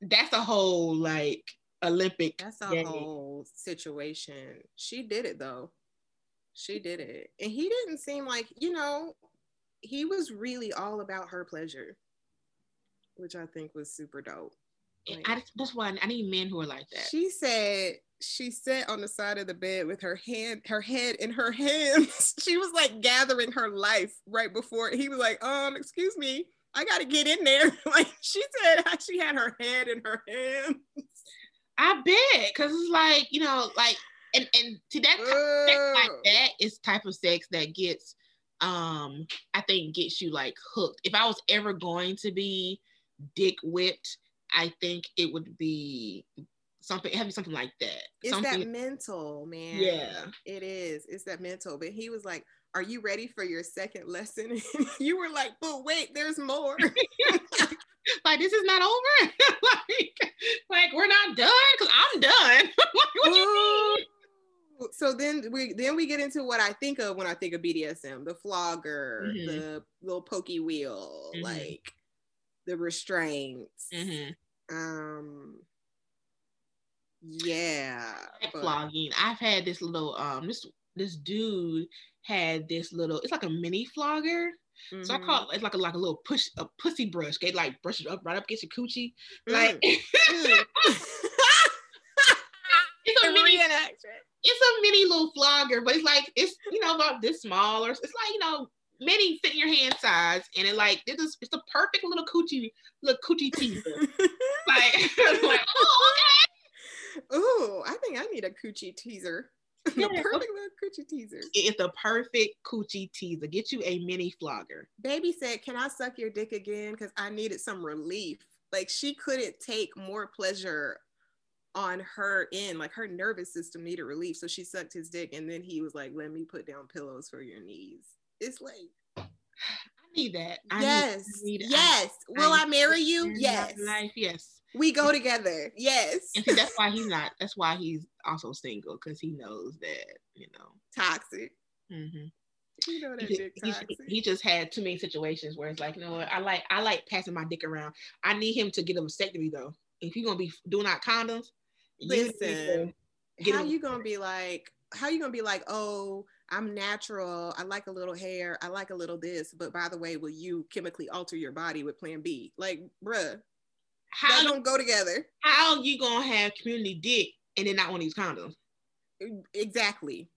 That's a whole like Olympic. That's a whole situation. She did it though. She did it. And he didn't seem like, you know, he was really all about her pleasure, which I think was super dope. Like, I, that's why I need men who are like that. she said she sat on the side of the bed with her hand, her head in her hands. she was like gathering her life right before he was like, um, excuse me, I gotta get in there. like she said she had her head in her hands. I bet, because it's like you know, like and and to that type, sex like that is type of sex that gets, um, I think gets you like hooked. If I was ever going to be dick whipped, I think it would be something. To be something like that. It's something. that mental, man. Yeah. It is. It's that mental. But he was like, Are you ready for your second lesson? you were like, But wait, there's more. like this is not over. like, like we're not done because I'm done. like, what you mean? So then we then we get into what I think of when I think of BDSM, the flogger, Mhm. the little pokey wheel, Mhm. like the restraints. Mhm. Um yeah. Like but- flogging. I've had this little um this this dude had this little it's like a mini flogger. So I Mhm. call it it's like a like a little push a pussy brush. They like brush it up right up against your coochie. Mm. Like Mm. it's a mini it's a mini little flogger, but it's like it's you know about this small or it's like you know many fit in your hand size and it like this is it's a perfect little coochie little coochie teaser. like, like oh Ooh, I think I need a coochie teaser. the perfect little coochie teaser. It's the perfect coochie teaser. Get you a mini flogger. Baby said, Can I suck your dick again? Because I needed some relief. Like she couldn't take more pleasure on her end. Like her nervous system needed relief. So she sucked his dick and then he was like, Let me put down pillows for your knees. It's like, I need that. I need- yes, I need- I- yes. Will I, need marry you? Yes. Life, yes. We go together. Yes. And see, that's why he's not. That's why he's also single because he knows that you know. Toxic. Mm-hmm. You know that He, dick toxic. he, he just had too many situations where it's like, you know what? I like I like passing my dick around. I need him to get a vasectomy though. If you're gonna be doing out condoms, need Listen, how him- you gonna be like how you gonna be like oh i'm natural i like a little hair i like a little this but by the way will you chemically alter your body with plan b? Like bruh how that don't go together. how you gonna have community dick and then not want to use condoms? exactly.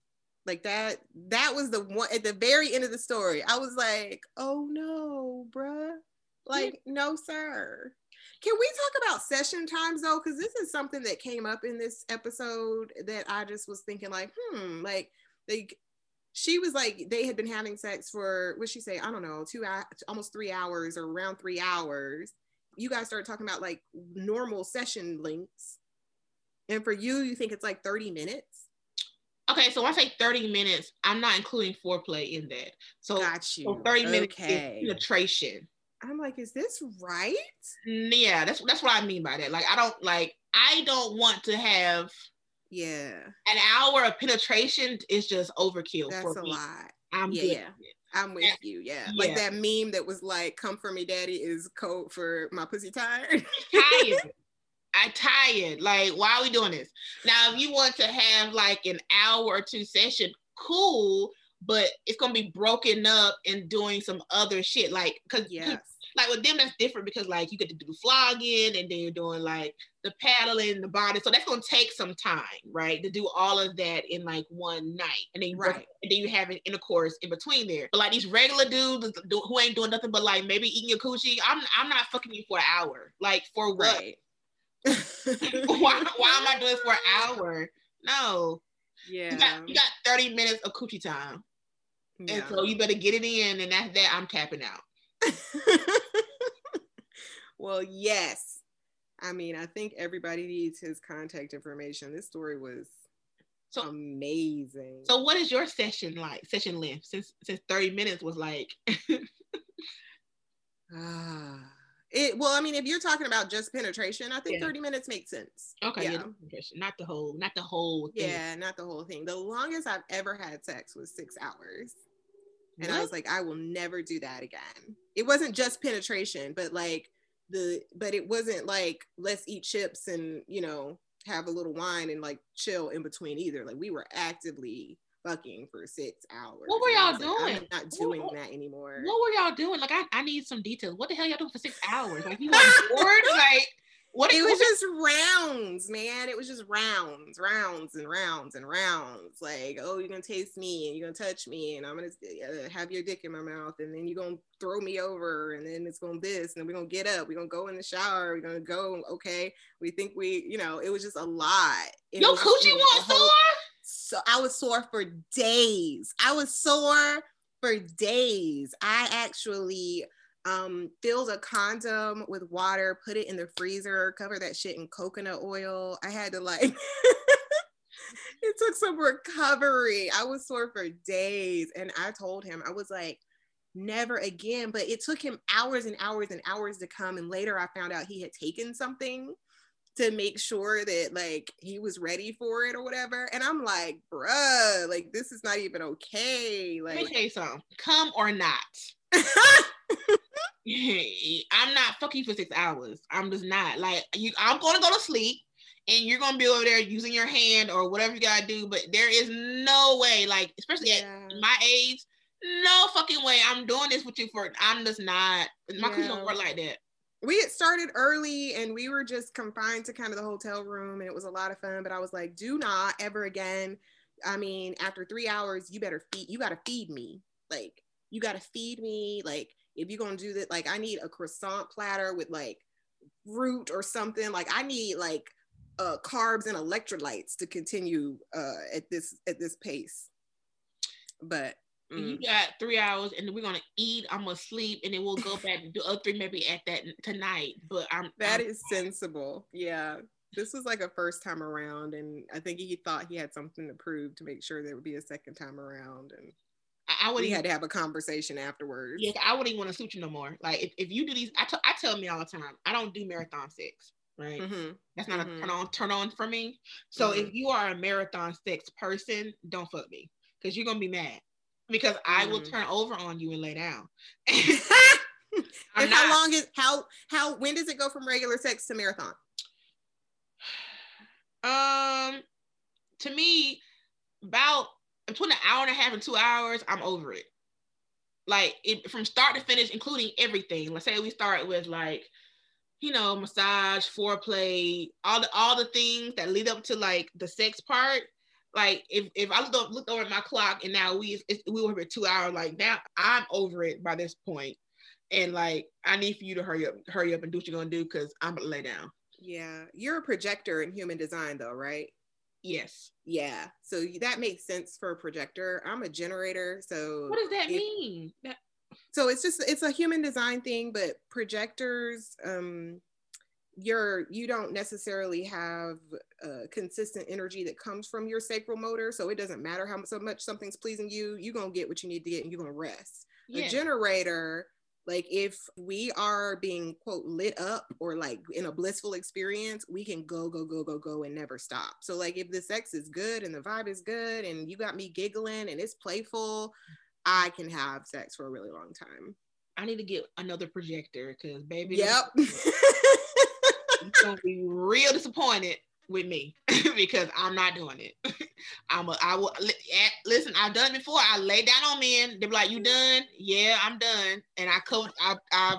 Like that that was the one at the very end of the story i was like oh no bruh. Like no sir. Can we talk about session times though? Because this is something that came up in this episode that i just was thinking like hmm like like she was like they had been having sex for what she say? I don't know two almost three hours or around three hours. You guys started talking about like normal session lengths. And for you you think it's like 30 minutes? Okay, so when I say 30 minutes, I'm not including foreplay in that. So, got you. so 30 minutes okay. is penetration. i'm like is this right? Mm, Yeah, that's that's what I mean by that. Like I don't like I don't want to have yeah an hour of penetration is just overkill that's for a me. lot I'm Yeah, i'm with Yeah. you yeah. like that meme that was like come for me daddy is code for my pussy tired tired. I tired. Like, why are we doing this? Now, if you want to have like an hour or two session, cool, but it's gonna be broken up and doing some other shit. Like, cause yes like with them, that's different because like you get to do flogging and then you're doing like the paddling, the body. So that's gonna take some time, right? To do all of that in like one night, and then you Right. and then you have an intercourse in between there. But like these regular dudes who ain't doing nothing but like maybe eating your coochie, I'm I'm not fucking you for an hour. Like for what? right why, why am I doing it for an hour? No. yeah You got, you got 30 minutes of coochie time. And so you better get it in, and that's that. I'm tapping out. well, yes. I mean, I think everybody needs his contact information. This story was So- amazing. So what is your session like? Session length? Since since 30 minutes was like ah, it well, I mean, if you're talking about just penetration, I think Yeah. 30 minutes makes sense. okay, yeah. yeah. not the whole, not the whole thing. Yeah, not the whole thing. The longest I've ever had sex was six hours. And I was like, I will never do that again. It wasn't just penetration, but like the but it wasn't like let's eat chips and you know have a little wine and like chill in between either. Like we were actively fucking for six hours. What were y'all like, doing? I'm not doing What- that anymore. What were y'all doing? Like, I, I need some details. What the hell y'all doing for six hours? Like, you weren't bored? Like, what? it was just rounds, man. It was just rounds, rounds and rounds and rounds. Like, oh, you're gonna taste me and you're gonna touch me, and I'm gonna uh, have your dick in my mouth, and then you're gonna throw me over, and then it's gonna this, and then we're gonna get up, we're gonna go in the shower, we're gonna go. Okay, we think we, you know, it was just a lot. It Your was- coochie was whole- sore? so I was sore for days. I was sore for days. I actually um filled a condom with water, put it in the freezer, cover that shit in coconut oil. I had to like it took some recovery. I was sore for days and I told him I was like never again, but it took him hours and hours and hours to come and later I found out he had taken something to make sure that like he was ready for it or whatever. And I'm like, bruh, like this is not even okay. Let me Like tell you something. Come or not. I'm not fucking for six hours. I'm just not. Like you I'm gonna go to sleep and you're gonna be over there using your hand or whatever you gotta do, but there is no way, like, especially at my age, no fucking way. I'm doing this with you for I'm just not my coochie Yeah. don't work like that. we had started early and we were just confined to kind of the hotel room and it was a lot of fun but i was like do not ever again i mean after three hours you better feed you gotta feed me like you gotta feed me like if you're gonna do that like i need a croissant platter with like fruit or something like i need like uh carbs and electrolytes to continue uh at this at this pace but You mm, got three hours, and we're gonna eat. I'm gonna sleep, and then we'll go back and do other three maybe at that tonight. But I'm That I'm- is sensible. Yeah. This was like a first time around, and I think he thought he had something to prove to make sure there would be a second time around. And I, I wouldn't had to have a conversation afterwards. Yeah, I wouldn't even want to suit you no more. Like if, if you do these, I t- I tell me all the time, I don't do marathon sex, right? hmm That's not Mhm. a turn on turn on for me. So Mhm. if you are a marathon sex person, don't fuck me because you're gonna be mad because I will Mhm. turn over on you and lay down. And how long is how how when does it go from regular sex to marathon? Um, to me, about between an hour and a half and two hours, I'm over it. Like it, from start to finish, including everything. Let's say we start with like, you know, massage, foreplay, all the all the things that lead up to like the sex part. Like if if I looked, looked over at my clock and now we we were here two hours, like now I'm over it by this point, and like I need for you to hurry up, hurry up and do what you're gonna do because I'm gonna lay down. Yeah, you're a projector in human design, though, right? Yes. Yeah, so that makes sense for a projector. I'm a generator, so What does that if- mean? That, so it's just it's a human design thing but projectors um you're you don't necessarily have uh, consistent energy that comes from your sacral motor so it doesn't matter how so much something's pleasing you you're gonna get what you need to get and you're gonna rest yeah. a generator like if we are being quote lit up or like in a blissful experience we can go go go go go and never stop. So like if the sex is good and the vibe is good and you got me giggling and it's playful i can have sex for a really long time. I need to get another projector because baby, yep. You're gonna be real disappointed with me because I'm not doing it. I'm a, I will listen. I've done it before. I lay down on men. They're like, "You done? Yeah, I'm done." And I covered. I I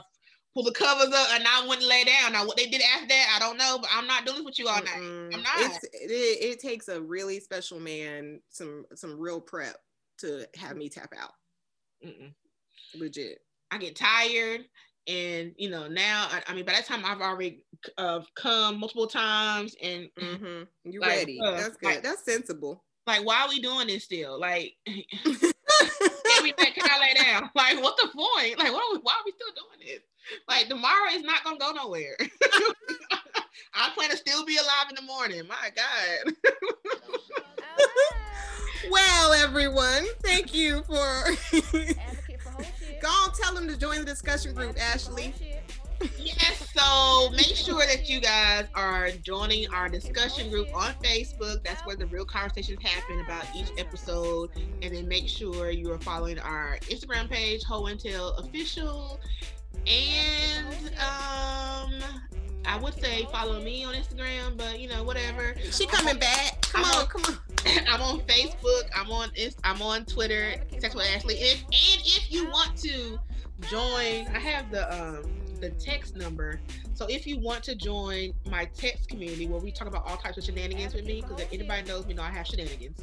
pull the covers up and I and lay down. Now what they did after that, I don't know. But I'm not doing this with you all night. Mm-mm. I'm not. It, it takes a really special man, some some real prep to have me tap out. Mm-mm. Legit. I get tired. And you know now, I, I mean, by that time I've already uh, come multiple times, and hmm You Like, ready? uh, That's good. like- That's sensible. like, why are we doing this still? Like, can we can I lay down? Like, what the point? Like, what are we, why are we still doing this? Like, tomorrow is not gonna go nowhere. I plan to still be alive in the morning. My God. well, everyone, thank you for. Go on, tell them to join the discussion group, Ashley. Yes, so make sure that you guys are joining our discussion group on Facebook. That's where the real conversations happen about each episode. And then make sure you are following our Instagram page, Ho and Tail Official. And um, I would say follow me on Instagram, but you know whatever. She coming back. Come I'm on, on- come on. I'm on Facebook. I'm on I'm on Twitter. Sex with Ashley. And, and if you want to join, I have the um the text number. So if you want to join my text community where we talk about all types of shenanigans with me, because if anybody knows me, know I have shenanigans.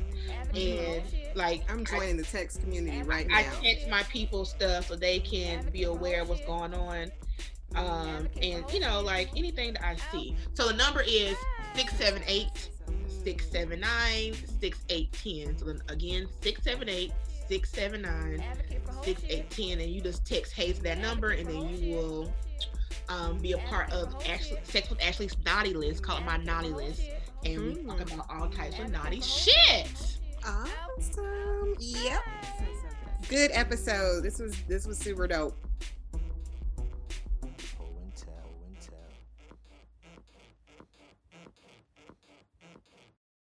And like I'm I- joining the text community right now. I text my people stuff so they can be aware of what's going on. Um, and you know, like anything that I see. So the number is 678 679 6810. So then again, 678 679 6810. And you just text Hey to that number, and then you will um, be a part of Ashley, Sex with Ashley's naughty list. Call it my naughty list. And we talk Mm. about all types of naughty shit. Awesome. Yep. Good episode. This was this was super dope.